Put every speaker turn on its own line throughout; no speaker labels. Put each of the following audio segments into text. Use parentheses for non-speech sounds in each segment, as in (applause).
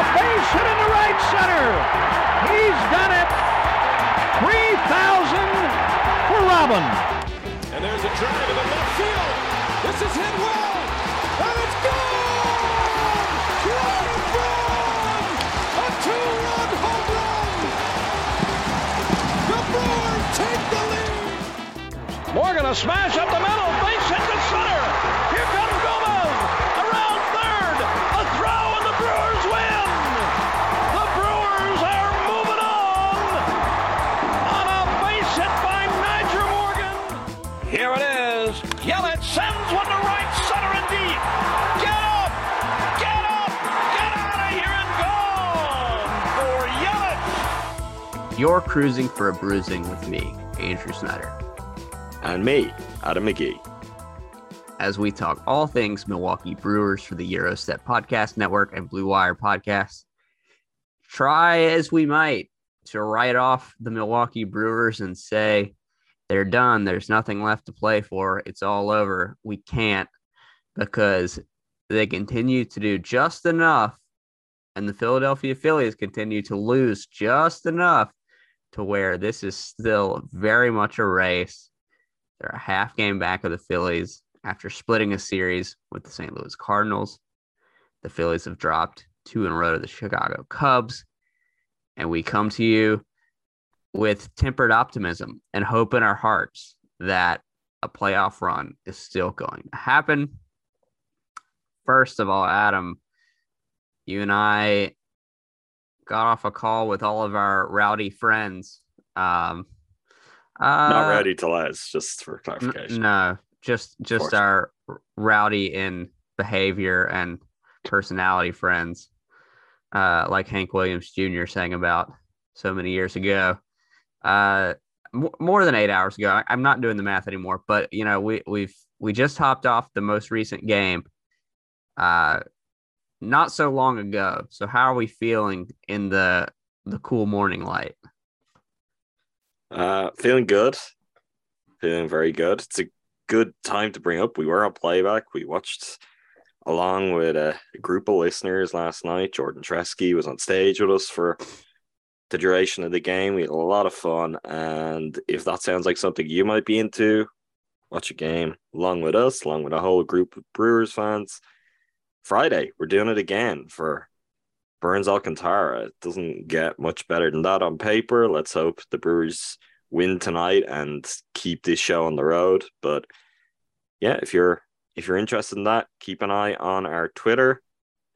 A base hit in the right center. He's done it. 3,000 for Robin.
And there's a drive in the left field. This is hit well, and it's gone! Braun! A two-run home run! The Brewers take the lead!
Morgan a smash up the middle.
You're Crewsing for a Brewsing with me, Andrew Snyder,
And me, Adam McGee.
as we talk all things Milwaukee Brewers for the Gyro Step Podcast Network and Blue Wire Podcast. Try as we might to write off the Milwaukee Brewers and say they're done. There's nothing left to play for. It's all over. We can't because they continue to do just enough, and the Philadelphia Phillies continue to lose just enough to where this is still very much a race. They're a half game back of the Phillies after splitting a series with the St. Louis Cardinals. The Phillies have dropped two in a row to the Chicago Cubs. And we come to you with tempered optimism and hope in our hearts that a playoff run is still going to happen. First of all, Adam, you and I got off a call with all of our rowdy friends. Um,
Not
uh,
Rowdy Tellez, just for
N-
clarification.
No, just just our rowdy in behavior and personality friends, uh, like Hank Williams Jr. sang about so many years ago. Uh, m- more than eight hours ago. I- I'm not doing the math anymore, but you know we we've we just hopped off the most recent game, uh, not so long ago. So how are we feeling in the the cool morning light?
Uh, feeling good. Feeling very good. It's a good time to bring up. We were on playback. We watched along with a, group of listeners last night. Jordan Tresky was on stage with us for the duration of the game. We had a lot of fun. And if that sounds like something you might be into, watch a game along with us, along with a whole group of Brewers fans. Friday, we're doing it again for Burnes Alcantara. It doesn't get much better than that on paper. Let's hope the Brewers win tonight and keep this show on the road. But yeah, if you're if you're interested in that, keep an eye on our Twitter.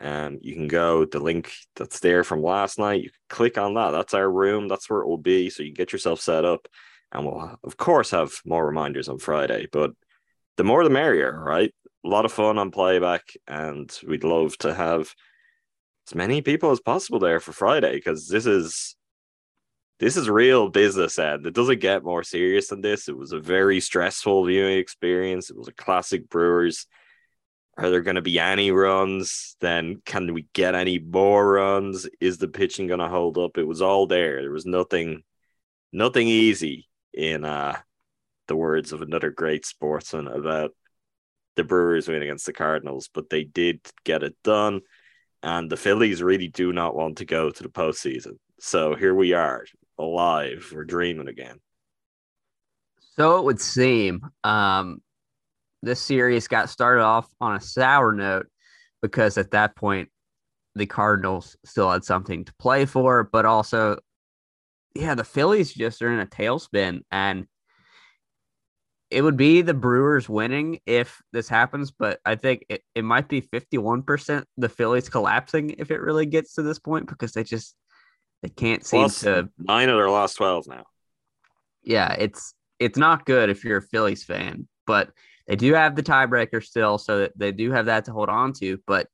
Um, you can go the link that's there from last night. You can click on that. That's our room. That's where it will be. So you get yourself set up, and we'll of course have more reminders on Friday. But the more the merrier, right? A lot of fun on playback, and we'd love to have as many people as possible there for Friday because this is this is real business end. It doesn't get more serious than this. It was a very stressful viewing experience. It was a classic Brewers. Are there going to be any runs? Then can we get any more runs? Is the pitching going to hold up? It was all there. There was nothing, nothing easy in uh, the words of another great sportsman about the Brewers win against the Cardinals, but they did get it done. And the Phillies really do not want to go to the postseason. So here we are, alive. We're dreaming again.
So it would seem. Um, this series got started off on a sour note because at that point the Cardinals still had something to play for, but also, yeah, the Phillies just are in a tailspin, and it would be the Brewers winning if this happens, but I think it, it might be 51% the Phillies collapsing if it really gets to this point because they just they can't seem
Plus
to
nine of their last 12 now.
yeah, it's it's not good if you're a Phillies fan, but they do have the tiebreaker still, so that they do have that to hold on to. But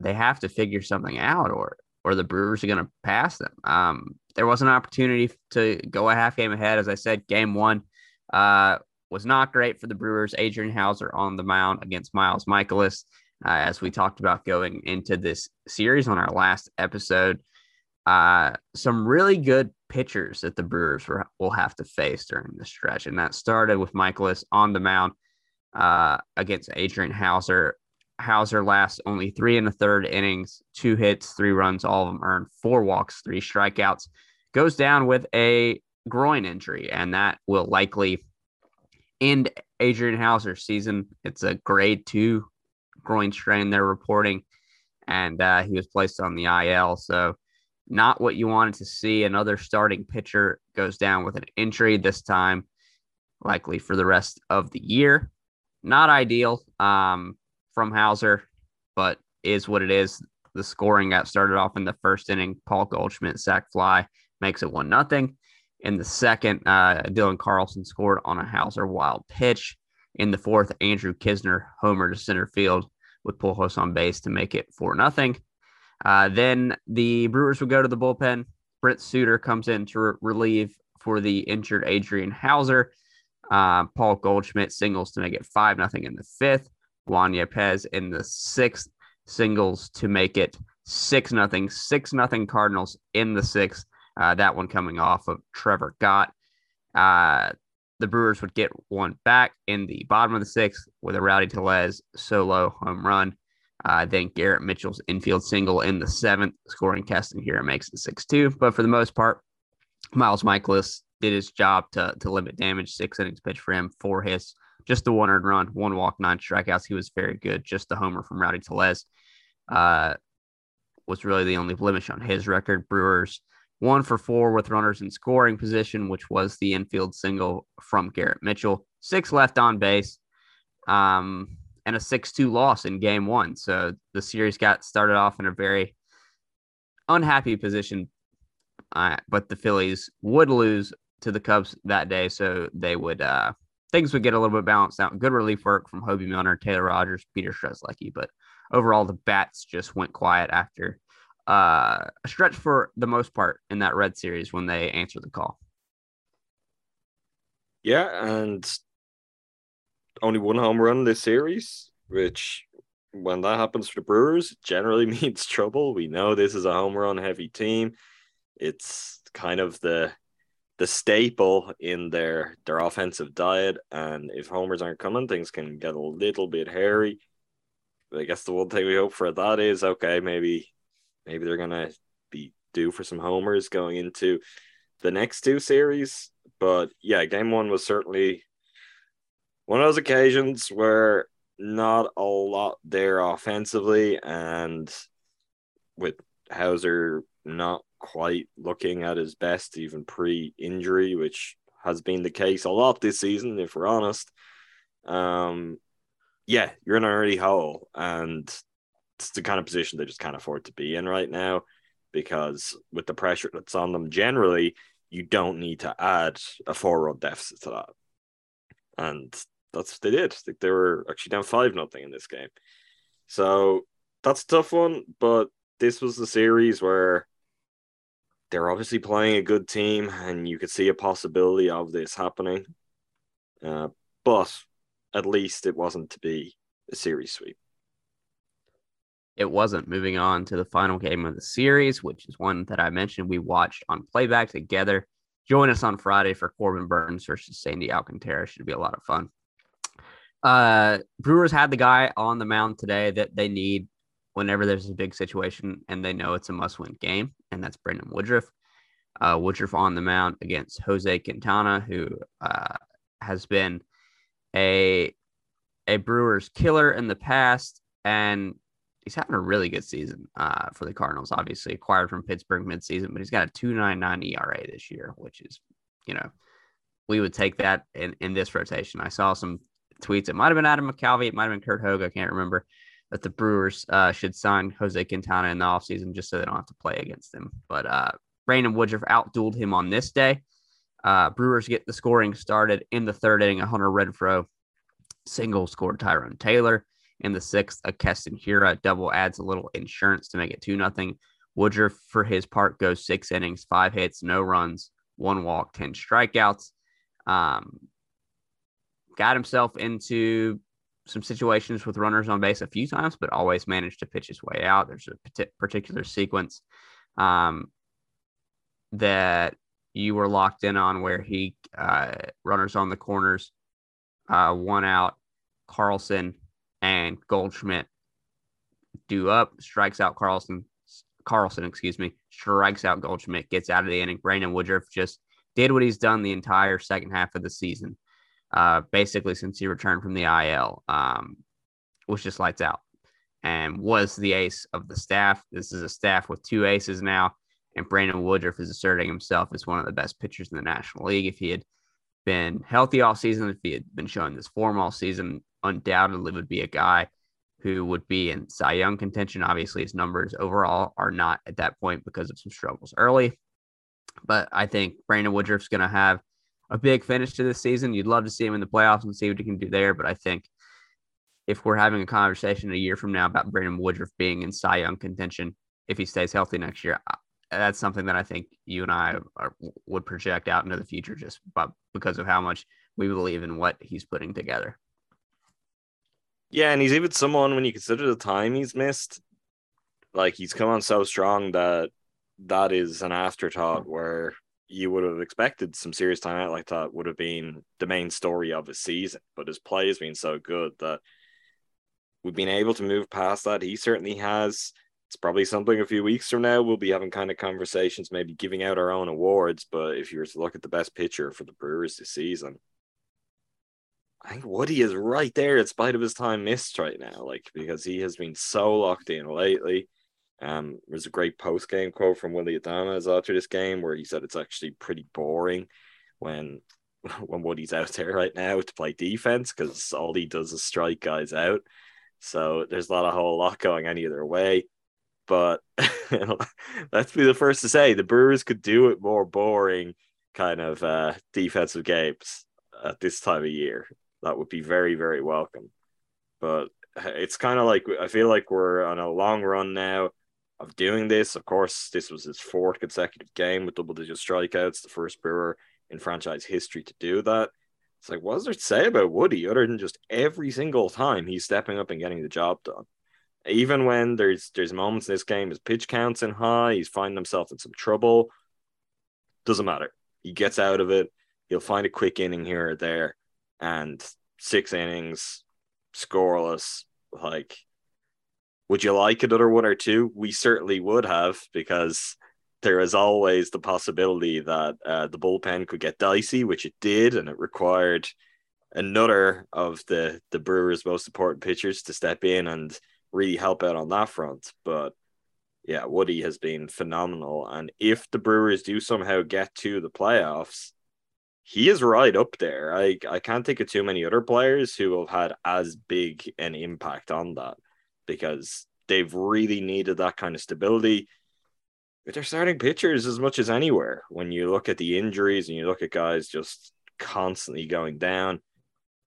they have to figure something out, or or the Brewers are going to pass them. Um, there was an opportunity to go a half game ahead, as I said. Game one uh, was not great for the Brewers. Adrian Houser on the mound against Miles Mikolas, uh, as we talked about going into this series on our last episode. Uh, some really good pitchers that the Brewers were, will have to face during the stretch. And that started with Mikolas on the mound uh, against Adrian Houser. Houser lasts only three and a third innings, two hits, three runs, all of them earned, four walks, three strikeouts. Goes down with a groin injury, and that will likely end Adrian Houser season. It's a grade two groin strain they're reporting, and uh, he was placed on the IL. So, not what you wanted to see. Another starting pitcher goes down with an injury this time, likely for the rest of the year. Not ideal um, from Houser, but is what it is. The scoring got started off in the first inning. Paul Goldschmidt sack fly makes it one nothing. In the second, uh, Dylan Carlson scored on a Houser wild pitch. In the fourth, Andrew Knizner homer to center field with Pujols on base to make it four nothing. Uh, then the Brewers would go to the bullpen. Brent Suter comes in to re- relieve for the injured Adrian Houser. Uh, Paul Goldschmidt singles to make it five nothing in the fifth. Juan Yepez in the sixth singles to make it six nothing. Six nothing Cardinals in the sixth. Uh, that one coming off of Trevor Gott. Uh, the Brewers would get one back in the bottom of the sixth with a Rowdy Tellez solo home run. Uh, then Garrett Mitchell's infield single in the seventh, scoring Keston Hiura makes it 6 2. But for the most part, Miles Mikolas did his job to, to limit damage. Six innings pitch for him, four hits, just the one earned run, one walk, nine strikeouts. He was very good. Just the homer from Rowdy Tellez uh, was really the only blemish on his record. Brewers one for four with runners in scoring position, which was the infield single from Garrett Mitchell. Six left on base, um, and a 6 2 loss in game one. So the series got started off in a very unhappy position, uh, but the Phillies would lose to the Cubs that day. So they would, uh, things would get a little bit balanced out. Good relief work from Hoby Milner, Taylor Rogers, Peter Strzelecki, but overall the bats just went quiet after uh, a stretch for the most part in that red series when they answered the call.
Yeah, and only one home run this series, which when that happens for the Brewers, generally (laughs) means trouble. We know this is a home run heavy team. It's kind of the the staple in their their offensive diet, and if homers aren't coming, things can get a little bit hairy. But I guess the one thing we hope for that is okay, maybe maybe they're gonna be due for some homers going into the next two series. But yeah, game one was certainly one of those occasions where not a lot there offensively, and with Houser not quite looking at his best, even pre injury, which has been the case a lot this season, if we're honest. Um, yeah, you're in an early hole, and it's the kind of position they just can't afford to be in right now because with the pressure that's on them generally, you don't need to add a four run deficit to that. And that's what they did. They were actually down five nothing in this game. So that's a tough one, but this was the series where they're obviously playing a good team, and you could see a possibility of this happening. Uh, but at least it wasn't to be a series sweep.
It wasn't. Moving on to the final game of the series, which is one that I mentioned we watched on playback together. Join us on Friday for Corbin Burnes versus Sandy Alcantara. Should be a lot of fun. Uh, Brewers had the guy on the mound today that they need whenever there's a big situation and they know it's a must-win game, and that's Brandon Woodruff. Uh, Woodruff on the mound against Jose Quintana, who uh, has been a a Brewers killer in the past, and he's having a really good season uh, for the Cardinals. Obviously, acquired from Pittsburgh midseason, but he's got a two nine nine ERA this year, which is, you know, we would take that in in this rotation. I saw some tweets. It might have been Adam McCalvy, it might have been Curt Hogg. I can't remember. That the Brewers uh, should sign Jose Quintana in the offseason just so they don't have to play against him. But uh, Brandon Woodruff outdueled him on this day. Uh, Brewers get the scoring started in the third inning. A Hunter Renfroe single scored Tyrone Taylor. In the sixth, a Keston Hiura double adds a little insurance to make it 2 nothing. Woodruff, for his part, goes six innings, five hits, no runs, one walk, 10 strikeouts. Um, got himself into some situations with runners on base a few times, but always managed to pitch his way out. There's a particular sequence um, that you were locked in on where he uh, runners on the corners, uh, one out, Carlson and Goldschmidt do up, strikes out Carlson. Carlson, excuse me, strikes out Goldschmidt, gets out of the inning. Brandon Woodruff just did what he's done the entire second half of the season, uh, basically since he returned from the IL, um, was just lights out and was the ace of the staff. This is a staff with two aces now, and Brandon Woodruff is asserting himself as one of the best pitchers in the National League. If he had been healthy all season, if he had been showing this form all season, undoubtedly would be a guy who would be in Cy Young contention. Obviously, his numbers overall are not at that point because of some struggles early. But I think Brandon Woodruff's going to have a big finish to this season. You'd love to see him in the playoffs and see what he can do there. But I think if we're having a conversation a year from now about Brandon Woodruff being in Cy Young contention, if he stays healthy next year, that's something that I think you and I are, would project out into the future just because of how much we believe in what he's putting together.
Yeah, and he's even someone when you consider the time he's missed, like he's come on so strong that that is an afterthought hmm. where you would have expected some serious time out like that would have been the main story of his season. But his play has been so good that we've been able to move past that. He certainly has it's probably something a few weeks from now we'll be having kind of conversations, maybe giving out our own awards. But if you were to look at the best pitcher for the Brewers this season, I think Woody is right there in spite of his time missed right now, like because he has been so locked in lately. Um, there's a great post game quote from Willie Adames after this game where he said it's actually pretty boring when (laughs) when Woody's out there right now to play defense because all he does is strike guys out. So there's not a whole lot going any other way. But (laughs) let's be the first to say the Brewers could do it more boring kind of uh, defensive games at this time of year. That would be very, very welcome. But it's kind of like I feel like we're on a long run now of doing this. Of course, this was his fourth consecutive game with double digit strikeouts, the first Brewer in franchise history to do that. It's like, what does it say about Woody other than just every single time he's stepping up and getting the job done? even when there's there's moments in this game, his pitch counts in high, he's finding himself in some trouble. Doesn't matter. He gets out of it. He'll find a quick inning here or there, and six innings, scoreless. Like, would you like another one or two? We certainly would have because there is always the possibility that uh, the bullpen could get dicey, which it did, and it required another of the the Brewers' most important pitchers to step in and really help out on that front. But yeah, Woody has been phenomenal. And if the Brewers do somehow get to the playoffs, he is right up there. I, I can't think of too many other players who have had as big an impact on that because they've really needed that kind of stability But they're starting pitchers as much as anywhere. When you look at the injuries and you look at guys just constantly going down,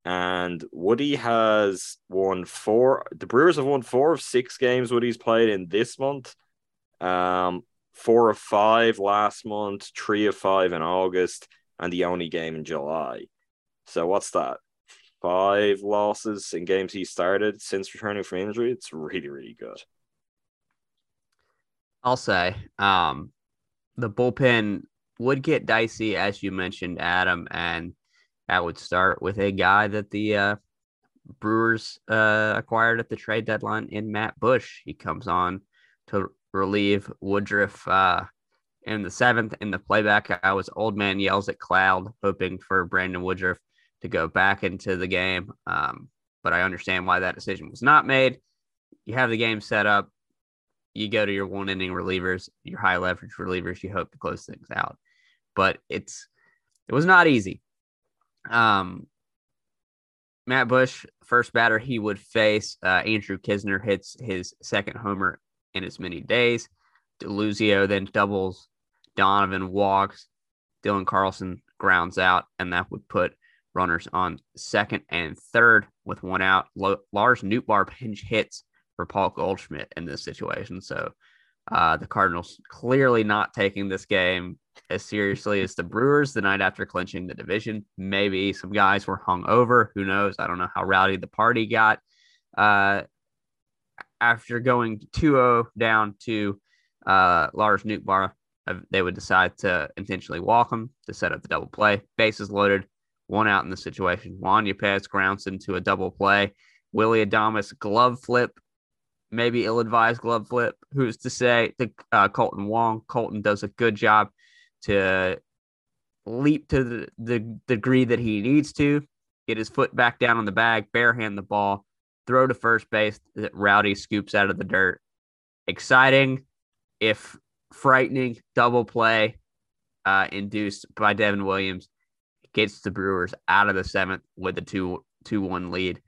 and Woody has won four. The Brewers have won four of six games Woody's played in this month. Um, four of five last month, three of five in August, and the only game in July. So what's that? Five losses in games he started since returning from injury. It's really, really good.
I'll say um, the bullpen would get dicey, as you mentioned, Adam, and that would start with a guy that the uh, Brewers uh, acquired at the trade deadline in Matt Bush. He comes on to relieve Woodruff uh, in the seventh. In the playback, I was old man yells at Cloud, hoping for Brandon Woodruff to go back into the game. Um, but I understand why that decision was not made. You have the game set up. You go to your one inning relievers, your high leverage relievers. You hope to close things out, but it's it was not easy. Um, Matt Bush, first batter he would face, uh, Andrew Knizner hits his second homer in as many days. DeLuzio then doubles, Donovan walks, Dylan Carlson grounds out, and that would put runners on second and third with one out. Lo- Lars Nootbaar (laughs) pinch hits for Paul Goldschmidt in this situation. So uh, the Cardinals clearly not taking this game as seriously as the Brewers the night after clinching the division. Maybe some guys were hung over. Who knows? I don't know how rowdy the party got. Uh, after going 2-0 down to uh, Lars Nootbaar, uh, they would decide to intentionally walk him to set up the double play. Bases loaded, one out in the situation. Juan Yepez grounds into a double play. Willie Adames glove flip, maybe ill-advised glove flip. Who's to say? To uh, Kolten Wong. Kolten does a good job to leap to the, the degree that he needs to, get his foot back down on the bag, barehand the ball, throw to first base that Rowdy scoops out of the dirt. Exciting, if frightening, double play uh, induced by Devin Williams gets the Brewers out of the seventh with a 2 2 1 lead.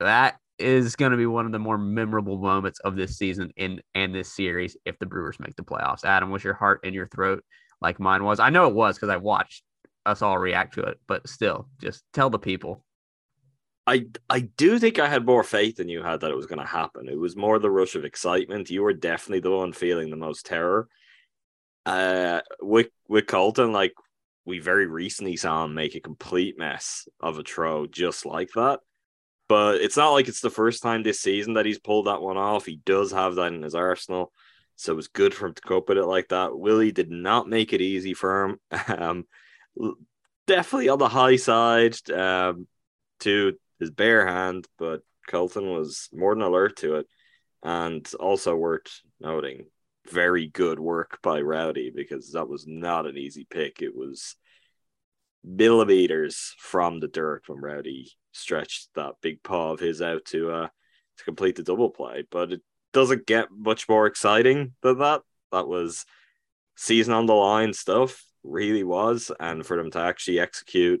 That is going to be one of the more memorable moments of this season in and this series if the Brewers make the playoffs. Adam, was your heart in your throat like mine was? I know it was because I watched us all react to it, but still, just tell the people.
I I do think I had more faith than you had that it was going to happen. It was more the rush of excitement. You were definitely the one feeling the most terror. Uh, with with Kolten, like we very recently saw him make a complete mess of a throw just like that. But it's not like it's the first time this season that he's pulled that one off. He does have that in his arsenal. So it was good for him to cope with it like that. Willie did not make it easy for him. (laughs) Um, definitely on the high side um, to his bare hand, but Kolten was more than alert to it. And also worth noting, very good work by Rowdy because that was not an easy pick. It was millimeters from the dirt when Rowdy stretched that big paw of his out to uh to complete the double play. But it doesn't get much more exciting than that. That was season on the line stuff, really was, and for them to actually execute,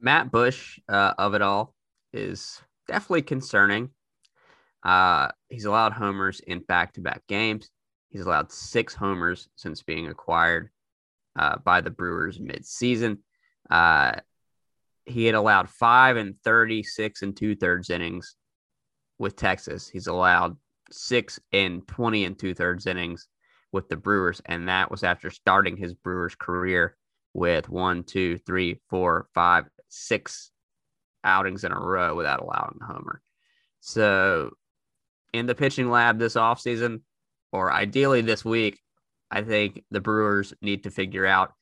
Matt Bush uh, of it all is definitely concerning. Uh, he's allowed homers in back to back games. He's allowed six homers since being acquired uh, by the Brewers mid-season. Uh, he had allowed five and 36 and two thirds innings with Texas. He's allowed six and 20 and two thirds innings with the Brewers. And that was after starting his Brewers career with one, two, three, four, five, six outings in a row without allowing a homer. So in the pitching lab this offseason, or ideally this week, I think the Brewers need to figure out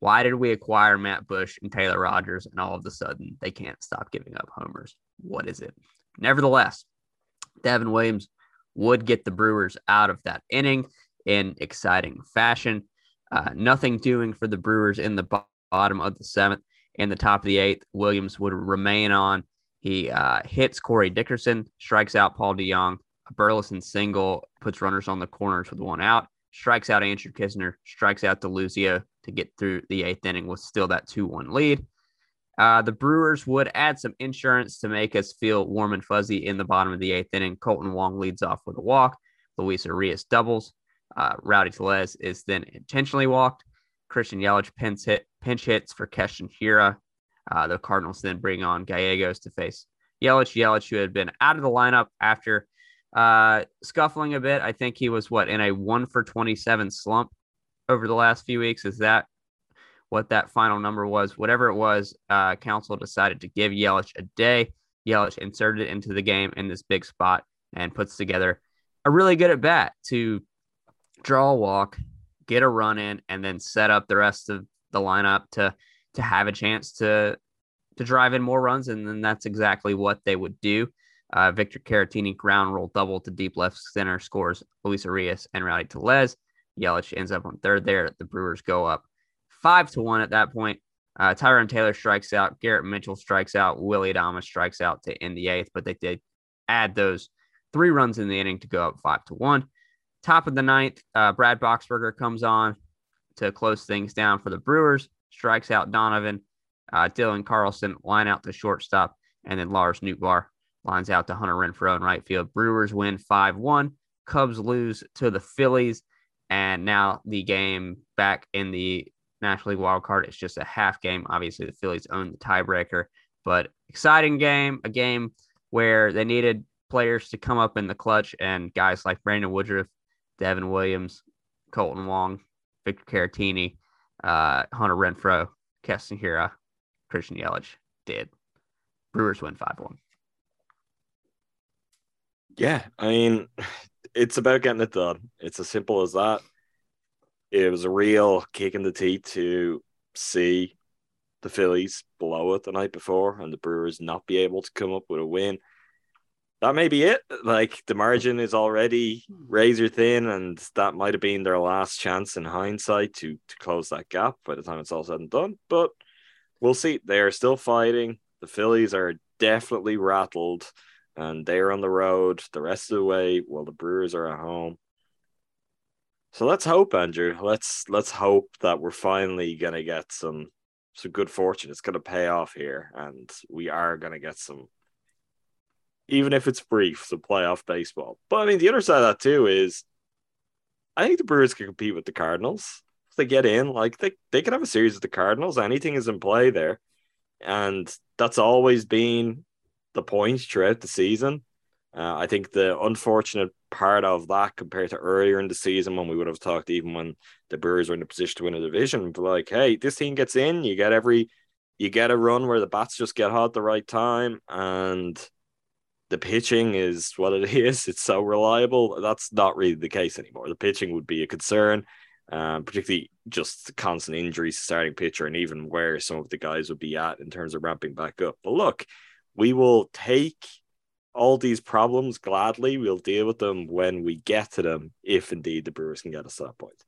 why did we acquire Matt Bush and Taylor Rogers and all of a sudden they can't stop giving up homers? What is it? Nevertheless, Devin Williams would get the Brewers out of that inning in exciting fashion. Uh, nothing doing for the Brewers in the bottom of the seventh and the top of the eighth. Williams would remain on. He uh, hits Corey Dickerson, strikes out Paul DeJong. A Burleson single puts runners on the corners with one out strikes out Andrew Knizner, strikes out DeLuzio to get through the eighth inning with still that 2 1 lead. Uh, the Brewers would add some insurance to make us feel warm and fuzzy in the bottom of the eighth inning. Kolten Wong leads off with a walk. Luis Urias doubles. Uh, Rowdy Tellez is then intentionally walked. Christian Yelich pinch, hit, pinch hits for Keston Hiura. Uh, the Cardinals then bring on Gallegos to face Yelich. Yelich, who had been out of the lineup after uh, scuffling a bit. I think he was what in a one for 27 slump over the last few weeks. Is that what that final number was? Whatever it was, uh, Counsell decided to give Yelich a day. Yelich inserted into the game in this big spot and puts together a really good at bat to draw a walk, get a run in, and then set up the rest of the lineup to to have a chance to to drive in more runs. And then that's exactly what they would do. Uh, Victor Caratini ground roll double to deep left center scores Luis Urias and Rowdy Tellez. Yelich ends up on third there. The Brewers go up five to one at that point. Uh, Tyrone Taylor strikes out. Garrett Mitchell strikes out. Willie Adames strikes out to end the eighth, but they did add those three runs in the inning to go up five to one. Top of the ninth, uh, Brad Boxberger comes on to close things down for the Brewers. Strikes out Donovan. Uh, Dylan Carlson line out to shortstop, and then Lars Nootbaar lines out to Hunter Renfroe in right field. Brewers win 5 1. Cubs lose to the Phillies. And now the game back in the National League wild card. It's just a half game. Obviously, the Phillies own the tiebreaker, but exciting game, a game where they needed players to come up in the clutch and guys like Brandon Woodruff, Devin Williams, Kolten Wong, Victor Caratini, uh, Hunter Renfroe, Keston Hiura, Christian Yelich did. Brewers win 5 1.
Yeah, I mean, it's about getting it done. It's as simple as that. It was a real kick in the teeth to see the Phillies blow it the night before and the Brewers not be able to come up with a win. That may be it. Like the margin is already hmm. razor thin, and that might have been their last chance in hindsight to to close that gap by the time it's all said and done. But we'll see. They are still fighting. The Phillies are definitely rattled and they're on the road the rest of the way while the Brewers are at home. So let's hope, Andrew. Let's let's hope that we're finally gonna get some some good fortune. It's gonna pay off here, and we are gonna get some, even if it's brief, some playoff baseball. But I mean, the other side of that too is, I think the Brewers can compete with the Cardinals. If they get in, like they they can have a series with the Cardinals. Anything is in play there, and that's always been the point throughout the season. Uh, I think the unfortunate part of that compared to earlier in the season when we would have talked even when the Brewers were in a position to win a division, like, hey, this team gets in, you get every, you get a run where the bats just get hot the right time, and the pitching is what it (laughs) is. It's so reliable. That's not really the case anymore. The pitching would be a concern, um, particularly just constant injuries to starting pitcher, and even where some of the guys would be at in terms of ramping back up. But look we will take all these problems gladly. We'll deal with them when we get to them, if indeed the Brewers can get us to that point.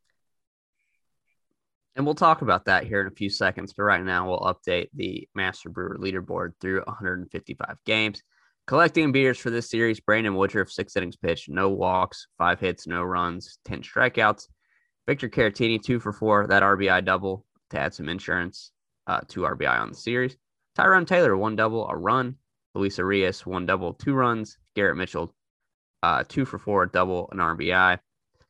And we'll talk about that here in a few seconds. But right now, we'll update the Master Brewer leaderboard through 155 games. Collecting beers for this series Brandon Woodruff, six innings pitched, no walks, five hits, no runs, 10 strikeouts. Victor Caratini, two for four, that RBI double to add some insurance, uh, two RBI on the series. Tyrone Taylor, one double, a run. Luis Urias, one double, two runs. Garrett Mitchell, uh, two for four, double, an RBI.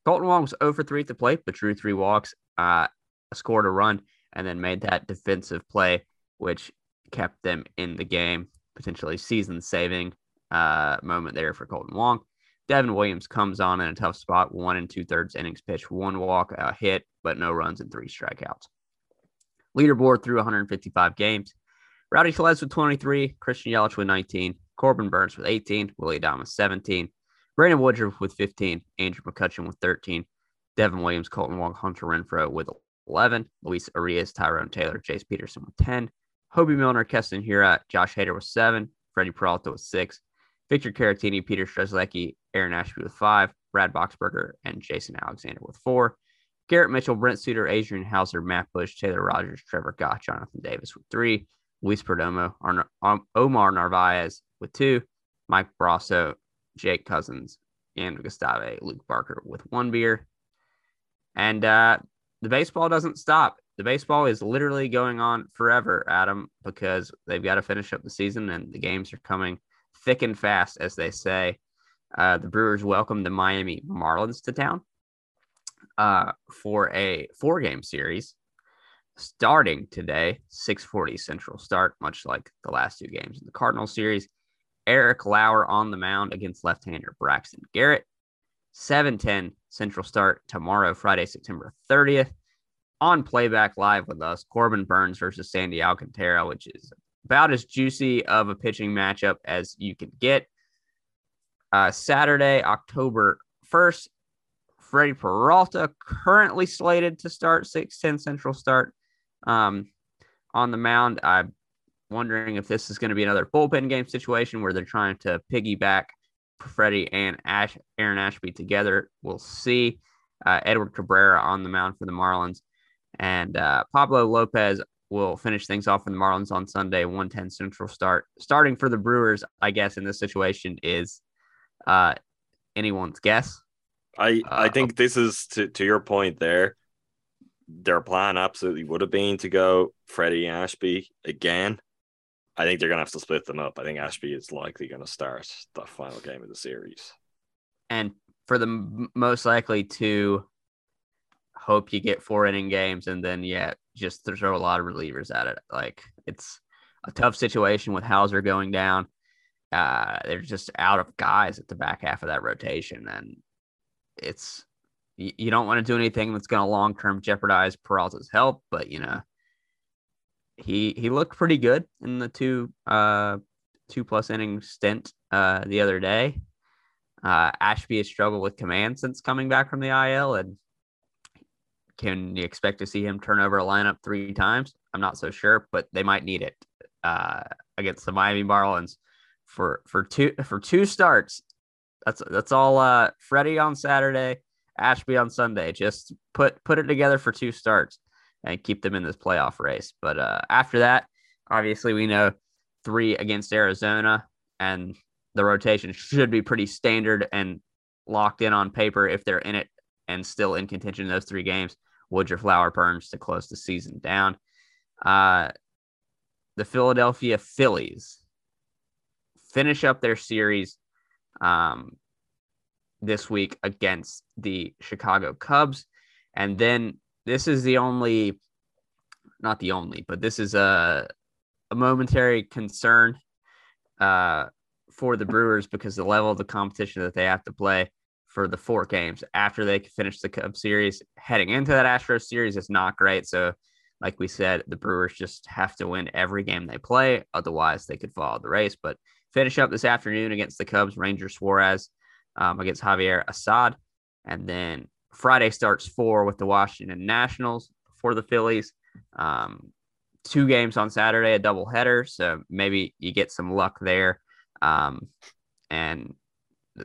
Kolten Wong was 0 for 3 at the plate, but drew three walks, uh, scored a run, and then made that defensive play, which kept them in the game, potentially season saving uh, moment there for Kolten Wong. Devin Williams comes on in a tough spot, one and two thirds innings pitch, one walk, a hit, but no runs and three strikeouts. Leaderboard through 155 games. Rowdy Tellez with 23, Christian Yelich with 19, Corbin Burnes with 18, Willie Adames 17, Brandon Woodruff with 15, Andrew McCutchen with 13, Devin Williams, Kolten Wong, Hunter Renfroe with 11, Luis Urias, Tyrone Taylor, Jace Peterson with 10, Hoby Milner, Keston Hiura, Josh Hader with 7, Freddie Peralta with 6, Victor Caratini, Peter Strzelecki, Aaron Ashby with 5, Brad Boxberger, and Jason Alexander with 4, Garrett Mitchell, Brent Suter, Adrian Houser, Matt Bush, Taylor Rogers, Trevor Gott, Jonathan Davis with 3, Luis Perdomo, um, Omar Narvaez with 2, Mike Brosseau, Jake Cousins, and Gustave Luke Barker with one beer. And uh, the baseball doesn't stop. The baseball is literally going on forever, Adam, because they've got to finish up the season and the games are coming thick and fast, as they say. Uh, the Brewers welcome the Miami Marlins to town uh, for a four game series starting today, 640 Central start, much like the last two games in the Cardinal series. Eric Lauer on the mound against left-hander Braxton Garrett. 710 Central start tomorrow, Friday, September 30th. On playback live with us, Corbin Burnes versus Sandy Alcantara, which is about as juicy of a pitching matchup as you can get. Uh, Saturday, October 1st, Freddie Peralta currently slated to start 610 Central start um, on the mound. I'm wondering if this is going to be another bullpen game situation where they're trying to piggyback Freddie and Ash, Aaron Ashby together. We'll see. Uh, Edward Cabrera on the mound for the Marlins. And uh, Pablo Lopez will finish things off for the Marlins on Sunday, 110 Central start. Starting for the Brewers, I guess, in this situation is uh, anyone's guess.
I I
Uh,
think this is to to your point there. Their plan absolutely would have been to go Freddie Ashby again. I think they're gonna have to split them up. I think Ashby is likely gonna start the final game of the series.
and for the m- most likely to hope you get four inning games and then yeah just throw a lot of relievers at it. Like it's a tough situation with Houser going down. Uh they're just out of guys at the back half of that rotation and it's you, you don't want to do anything that's going to long term jeopardize Peralta's health but you know he he looked pretty good in the two uh two plus inning stint uh the other day. Uh, Ashby has struggled with command since coming back from the IL, and can you expect to see him turn over a lineup three times? I'm not so sure, but they might need it uh, against the Miami Marlins for for two for two starts. That's that's all. Uh, Freddie on Saturday, Ashby on Sunday. Just put put it together for two starts and keep them in this playoff race. But uh, after that, obviously we know three against Arizona and the rotation should be pretty standard and locked in on paper if they're in it and still in contention in those three games. Woodruff, Lauer Burnes to close the season down. Uh, the Philadelphia Phillies finish up their series um, this week against the Chicago Cubs. And then this is the only, not the only, but this is a, a momentary concern uh, for the Brewers because the level of the competition that they have to play for the four games after they finish the Cub series heading into that Astros series is not great. So, like we said, the Brewers just have to win every game they play. Otherwise, they could follow the race. But finish up this afternoon against the Cubs, Ranger Suarez um, against Javier Assad. And then Friday starts four with the Washington Nationals for the Phillies. Um, two games on Saturday, a doubleheader. So maybe you get some luck there. Um, and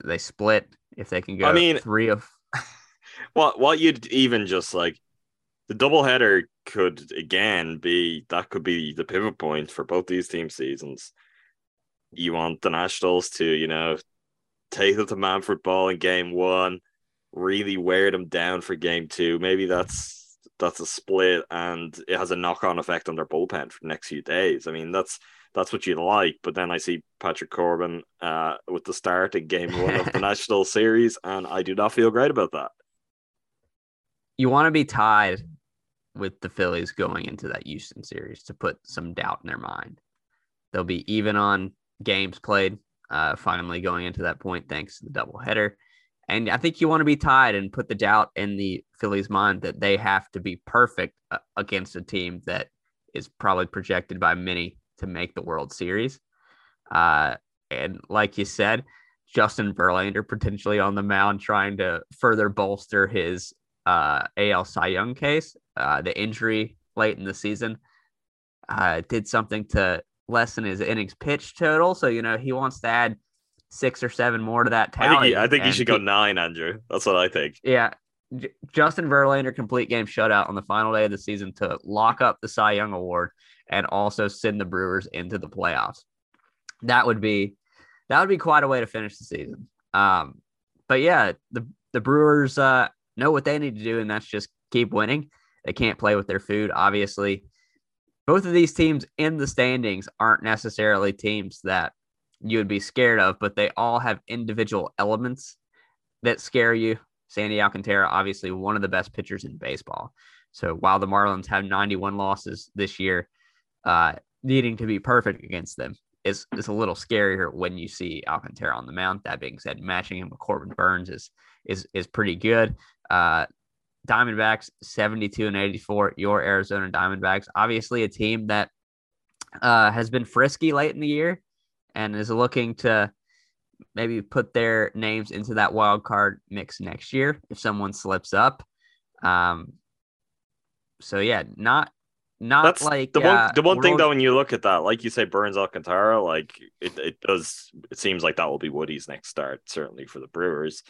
they split if they can go
I mean-
three of (laughs)
well, what you'd even just like the doubleheader could again be that could be the pivot point for both these team seasons. You want the Nationals to, you know, take them to Manfred Ball in game one, really wear them down for game two. Maybe that's that's a split and it has a knock-on effect on their bullpen for the next few days. I mean, that's that's what you like. But then I see Patrick Corbin uh, with the start in game one of the (laughs) National Series, and I do not feel great about that.
You want to be tied with the Phillies going into that Houston series to put some doubt in their mind. They'll be even on games played, uh, finally going into that point thanks to the doubleheader. And I think you want to be tied and put the doubt in the Phillies' mind that they have to be perfect uh, against a team that is probably projected by many to make the World Series. Uh, and like you said, Justin Verlander potentially on the mound trying to further bolster his uh, AL Cy Young case. Uh, the injury late in the season uh, did something to lessen his innings pitch total. So, you know, he wants to add six or seven more to that tally.
I think he, I think he should go nine, Andrew. That's what I think.
Yeah. J- Justin Verlander complete game shutout on the final day of the season to lock up the Cy Young Award and also send the Brewers into the playoffs. That would be that would be quite a way to finish the season. Um, but yeah, the the Brewers uh, know what they need to do, and that's just keep winning. They can't play with their food, obviously. Both of these teams in the standings aren't necessarily teams that you would be scared of, but they all have individual elements that scare you. Sandy Alcantara, obviously one of the best pitchers in baseball. So while the Marlins have 91 losses this year, uh, needing to be perfect against them is, is a little scarier when you see Alcantara on the mound. That being said, matching him with Corbin Burnes is is is pretty good. Uh, Diamondbacks 72 and 84. Your Arizona Diamondbacks, obviously a team that uh, has been frisky late in the year and is looking to maybe put their names into that wild card mix next year if someone slips up. Um, so yeah, not not
That's
like
the one.
uh,
the one thing
world-
though, when you look at that, like you say, Burnes Alcantara, like it, it does. It seems like that will be Woody's next start, certainly for the Brewers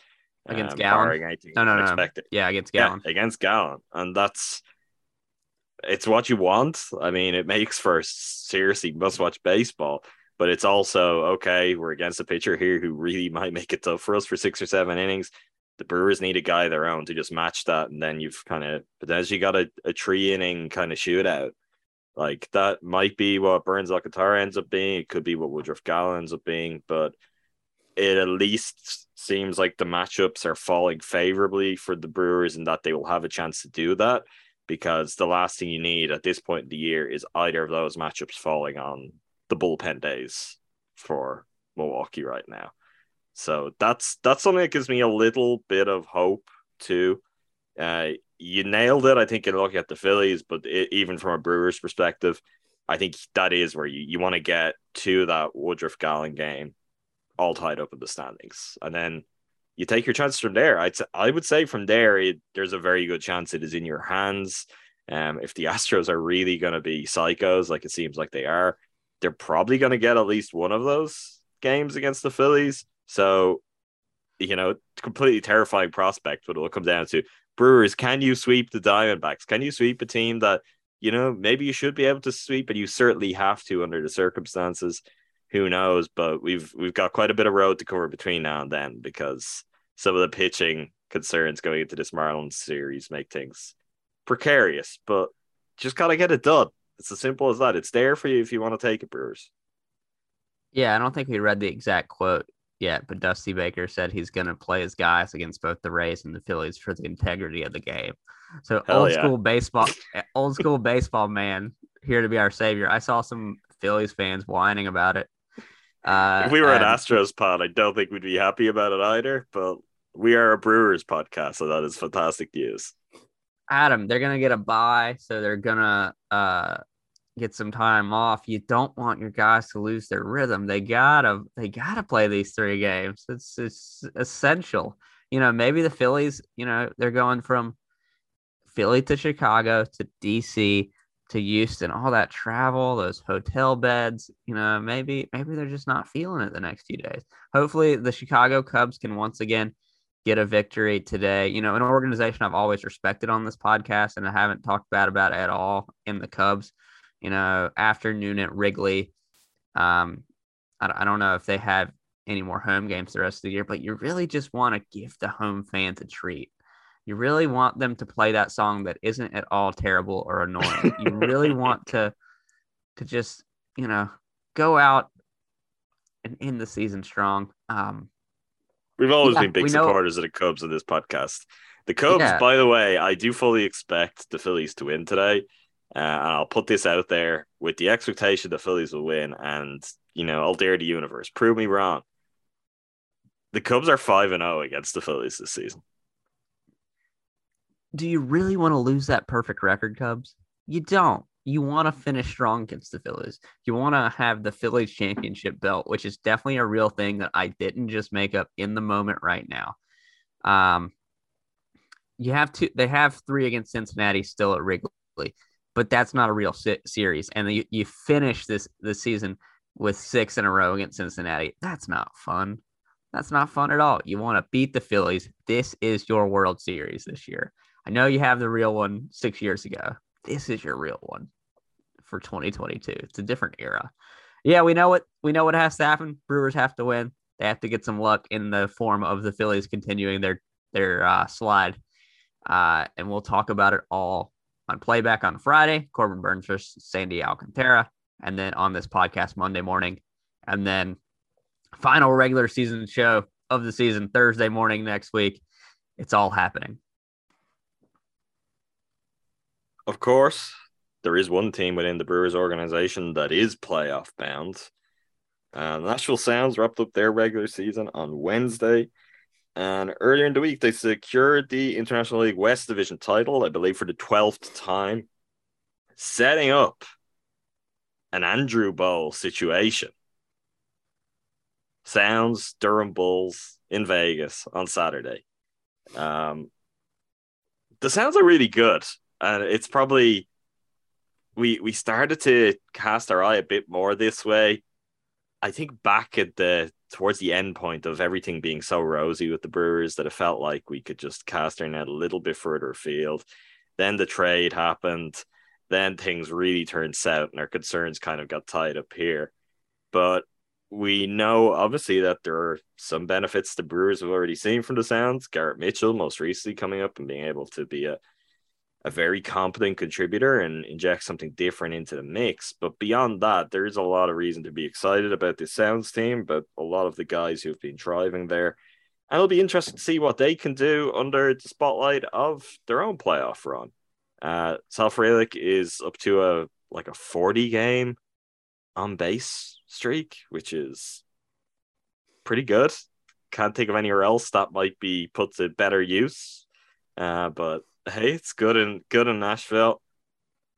Against
um, anything
No, no, no. Yeah, against
Yeah,
Gallen.
against Gallen, and that's it's what you want. I mean, it makes for seriously must-watch baseball, but it's also okay. We're against a pitcher here who really (laughs) might make it tough for us for six or seven innings. The Brewers need a guy of their own to just match that, and then you've kind of potentially got a, a three-inning kind of shootout. Like that might be what Burnes Alcantara ends up being. It could be what Woodruff Gallen ends up being, but it at least seems like the matchups are falling favorably for the Brewers and that they will have a chance to do that because the last thing you need at this point in the year is either of those matchups falling on the bullpen days for Milwaukee right now. So that's that's something that gives me a little bit of hope too. Uh, you nailed it, I think, in looking at the Phillies, but it, even from a Brewers perspective, I think that is where you, you want to get to that Woodruff Gallen game all tied up in the standings. And then you take your chance from there. I'd, I would say from there, it, there's a very good chance it is in your hands. Um, if the Astros are really going to be psychos, like it seems like they are, they're probably going to get at least one of those games against the Phillies. So, you know, completely terrifying prospect, but it'll come down to Brewers. Can you sweep the Diamondbacks? Can you sweep a team that, you know, maybe you should be able to sweep, but you certainly have to under the circumstances who knows? But we've we've got quite a bit of road to cover between now and then because some of the pitching concerns going into this Marlins series make things precarious. But just gotta get it done. It's as simple as that. It's there for you if you want to take it, Brewers.
Yeah, I don't think we read the exact quote yet, but Dusty Baker said he's going to play his guys against both the Rays and the Phillies for the integrity of the game. So
Hell
old
yeah.
school baseball, (laughs) old school baseball man here to be our savior. I saw some Phillies fans whining about it. Uh,
if we were an Astros pod, I don't think we'd be happy about it either. But we are a Brewers podcast, so that is fantastic news.
Adam, they're gonna get a buy, so they're gonna uh get some time off. You don't want your guys to lose their rhythm. They gotta they gotta play these three games. It's it's essential. You know, maybe the Phillies, you know, they're going from Philly to Chicago to DC to Houston, all that travel, those hotel beds, you know, maybe maybe they're just not feeling it the next few days. Hopefully the Chicago Cubs can once again get a victory today. You know, an organization I've always respected on this podcast and I haven't talked bad about at all in the Cubs. You know, afternoon at Wrigley, um, I, I don't know if they have any more home games the rest of the year, but you really just want to give the home fans a treat. you really want them to play that song that isn't at all terrible or annoying. you really (laughs) want to to just, you know, go out and end the season strong. Um,
We've always
Yeah,
been big
we know-
supporters of the Cubs in this podcast. The Cubs,
Yeah.
by the way, I do fully expect the Phillies to win today. Uh, and I'll put this out there with the expectation the Phillies will win. And, you know, I'll dare the universe. Prove me wrong. The Cubs are 5 and 0 against the Phillies this season.
do you really want to lose that perfect record, Cubs? You don't. You want to finish strong against the Phillies. You want to have the Phillies championship belt, which is definitely a real thing that I didn't just make up in the moment right now. Um, you have two. They have three against Cincinnati still at Wrigley, but that's not a real se- series. And you, you finish this this season with six in a row against Cincinnati. That's not fun. That's not fun at all. You want to beat the Phillies. This is your World Series this year. I know you have the real one six years ago. This is your real one for 2022. It's a different era. Yeah, we know what we know what has to happen. Brewers have to win. They have to get some luck in the form of the Phillies continuing their their uh, slide. Uh, and we'll talk about it all on playback on Friday. Corbin Burnes versus Sandy Alcantara, and then on this podcast Monday morning, and then final regular season show of the season Thursday morning next week. It's all happening.
Of course, there is one team within the Brewers organization that is playoff bound. Uh, Nashville Sounds wrapped up their regular season on Wednesday. And earlier in the week, they secured the International League West Division title, I believe, for the 12th time, setting up an Andrew Bowl situation. Sounds Durham Bulls in Vegas on Saturday. Um, the Sounds are really good, and it's probably we we started to cast our eye a bit more this way. I think back at the towards the end point of everything being so rosy with the Brewers that it felt like we could just cast our net a little bit further afield. Then the trade happened. Then things really turned south, and our concerns kind of got tied up here. But we know obviously that there are some benefits the Brewers have already seen from the Sounds. Garrett Mitchell, most recently, coming up and being able to be a a very competent contributor and inject something different into the mix. But beyond that, there is a lot of reason to be excited about this Sounds team, but a lot of the guys who've been thriving there. And it'll be interesting to see what they can do under the spotlight of their own playoff run. Uh, Sal Frelick is up to a like a 40 game on base streak, which is pretty good. Can't think of anywhere else that might be put to better use. Uh, but hey, it's good in good in Nashville.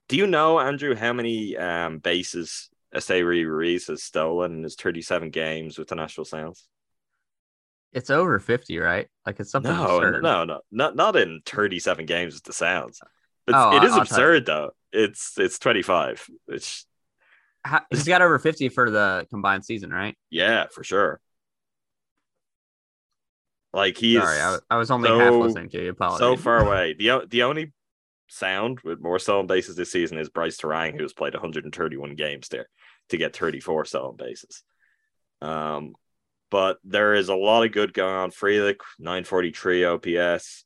Do you know, Andrew, how many um, bases Esteury Ruiz has stolen in his 37 games with the Nashville Sounds?
It's over 50, right? Like it's something
No,
absurd.
no, no, not not in 37 games with the Sounds. But
Oh,
it is
I'll
absurd though. It's it's 25. It's
He's got over 50 for the combined season, right? (laughs)
yeah, for sure. Like he is
Sorry, I, I was only
so-
half listening to you. Apologies.
so far (laughs) away. The the only sound with more stolen bases this season is Bryce Turang, has played 131 games there to get 34 stolen bases. Um, but there is a lot of good going on. Frelick 943 OPS,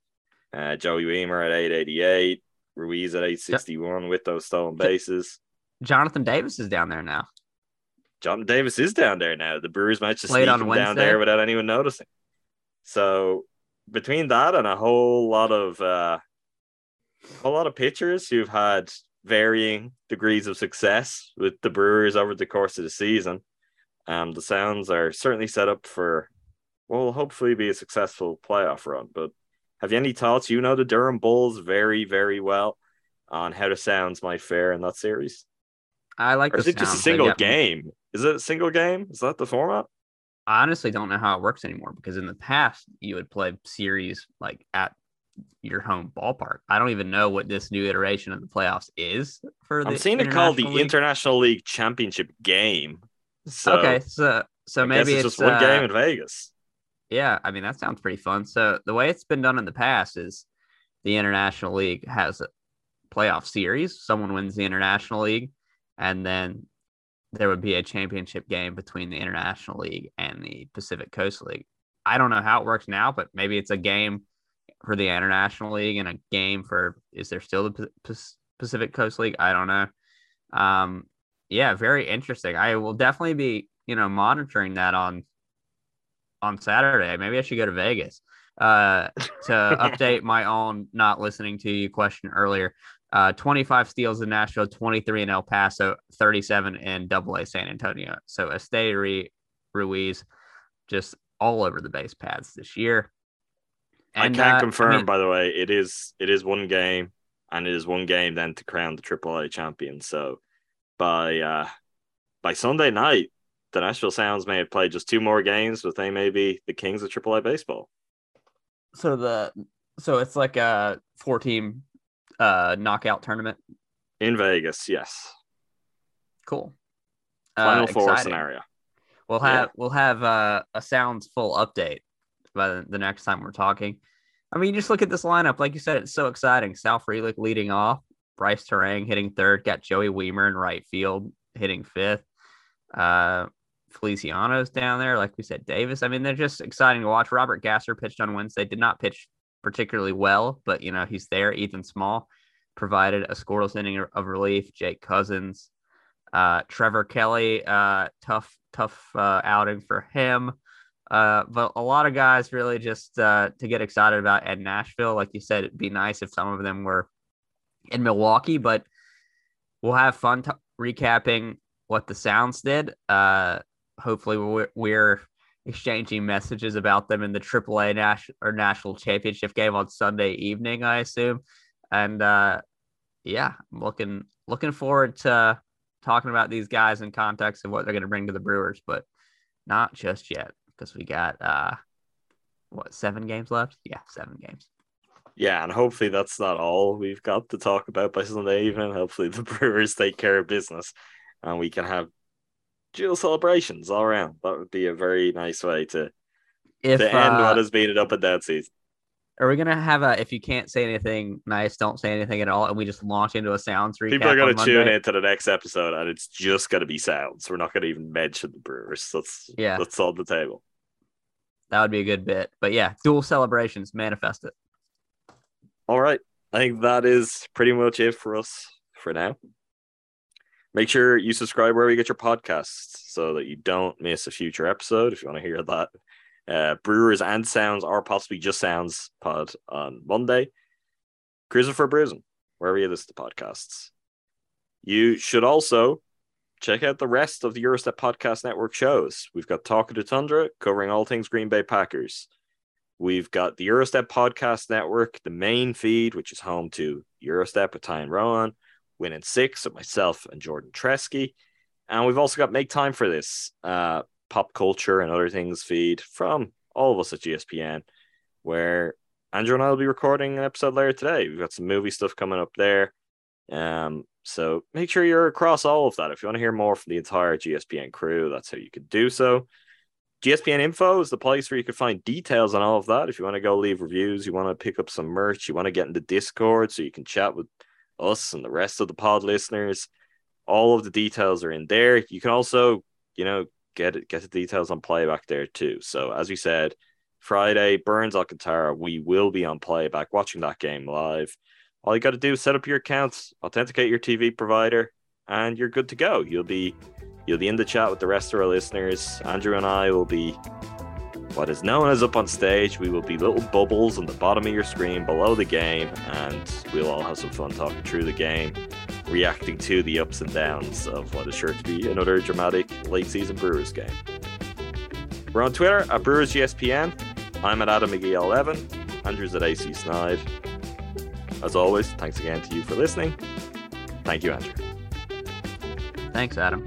uh, Joey Wiemer at 888, Ruiz at 861 with those stolen bases.
Jonathan Davis is down there now.
Jonathan Davis is down there now. The Brewers might just
Played
sneak him down there without anyone noticing. So between that and a whole lot of uh, a whole lot of pitchers who've had varying degrees of success with the Brewers over the course of the season, um, the Sounds are certainly set up for what will hopefully be a successful playoff run. But have you any thoughts? You know the Durham Bulls very, very well on how the Sounds might fare in that series.
I like
Or is it just a single
got-
game? Is it a single game? Is that the format?
I honestly don't know how it works anymore because in the past you would play series like at your home ballpark. I don't even know what this new iteration of the playoffs is for the
I'm seeing it called the
International League.
International League Championship game. So
okay, so so
I
maybe it's,
it's, just one
uh,
game in Vegas.
Yeah, I mean that sounds pretty fun. So the way it's been done in the past is the International League has a playoff series. Someone wins the International League, and then there would be a championship game between the International League and the Pacific Coast League. I don't know how it works now, but maybe it's a game for the International League and a game for is there still the Pacific Coast League? I don't know. Um, yeah, very interesting. I will definitely be you know monitoring that on on Saturday. Maybe I should go to Vegas uh, to (laughs) update my own not listening to you question earlier. Uh, 25 steals in Nashville, 23 in El Paso, 37 in Double A San Antonio. So Esteury Ruiz just all over the base paths this year.
And, I can uh, confirm, I mean, by the way, it is it is one game, and it is one game then to crown the AAA champion. So by uh by Sunday night, the Nashville Sounds may have played just two more games, but they may be the kings of AAA baseball.
So the so it's like a four team uh knockout tournament
in Vegas. Yes.
Cool.
Final uh, four scenario.
We'll have yeah. we'll have uh, a sounds full update by the, next time we're talking. I mean, just look at this lineup. Like you said, it's so exciting. Sal Frelick leading off, Bryce Turang hitting third, got Joey Wiemer in right field hitting fifth. Uh, Feliciano's down there. Like we said, Davis. I mean, they're just exciting to watch. Robert Gasser pitched on Wednesday, did not pitch particularly well, but you know, he's there. Ethan Small provided a scoreless inning of relief. Jake Cousins, uh, Trevor Kelley, uh, tough, tough uh, outing for him. Uh, but a lot of guys really just uh, to get excited about at Nashville. Like you said, it'd be nice if some of them were in Milwaukee, but we'll have fun t- recapping what the Sounds did. Uh, hopefully, we're, we're, exchanging messages about them in the AAA Nash- or National Championship game on Sunday evening, I assume. And uh, yeah, I'm looking looking forward to talking about these guys in context of what they're going to bring to the Brewers, but not just yet because we got uh what seven games left? Yeah, seven games.
Yeah, and hopefully that's not all we've got to talk about by Sunday evening. Hopefully the (laughs) Brewers take care of business and we can have dual celebrations all around. That would be a very nice way to if, to end uh, what has been an up and down season.
Are we gonna have a if you can't say anything nice, don't say anything at all, and we just launch into a sounds recap?
People are gonna tune into the next episode, and it's just gonna be sounds. We're not gonna even mention the Brewers. That's yeah, that's on the table.
That would be a good bit, but yeah, dual celebrations, manifest it.
All right, I think that is pretty much it for us for now. Make sure you subscribe wherever you get your podcasts so that you don't miss a future episode. If you want to hear that uh, Brewers and Sounds, or possibly just Sounds pod on Monday. Crewsing for Brewsing, wherever you listen to podcasts. You should also check out the rest of the Gyro Step Podcast Network shows. We've got Talk of the Tundra covering all things Green Bay Packers. We've got the Gyro Step Podcast Network, the main feed, which is home to Gyro Step with Ty and Rowan, Win in 6 with myself and Jordan Tresky. And we've also got Make Time for This, uh, pop culture and other things feed from all of us at GSPN, where Andrew and I will be recording an episode later today. We've got some movie stuff coming up there. Um, so make sure you're across all of that. If you want to hear more from the entire GSPN crew, that's how you could do so. GSPN info is the place where you can find details on all of that. If you want to go leave reviews, you want to pick up some merch, you want to get into Discord so you can chat with us and the rest of the pod listeners. All of the details are in there. You can also, you know, get it, get the details on playback there too. So as we said, Friday, Burnes Alcantara, we will be on playback watching that game live. All you got to do is set up your accounts, authenticate your TV provider, and you're good to go. You'll be you'll be in the chat with the rest of our listeners. Andrew and I will be what is known as up on stage. We will be little bubbles on the bottom of your screen below the game, and we'll all have some fun talking through the game reacting to the ups and downs of what is sure to be another dramatic late season Brewers game. We're on Twitter at Brewers GSPN. I'm at Adam McGee 11. Andrew's at AC Snide. As always, thanks again to you for listening. Thank you, Andrew.
Thanks, Adam.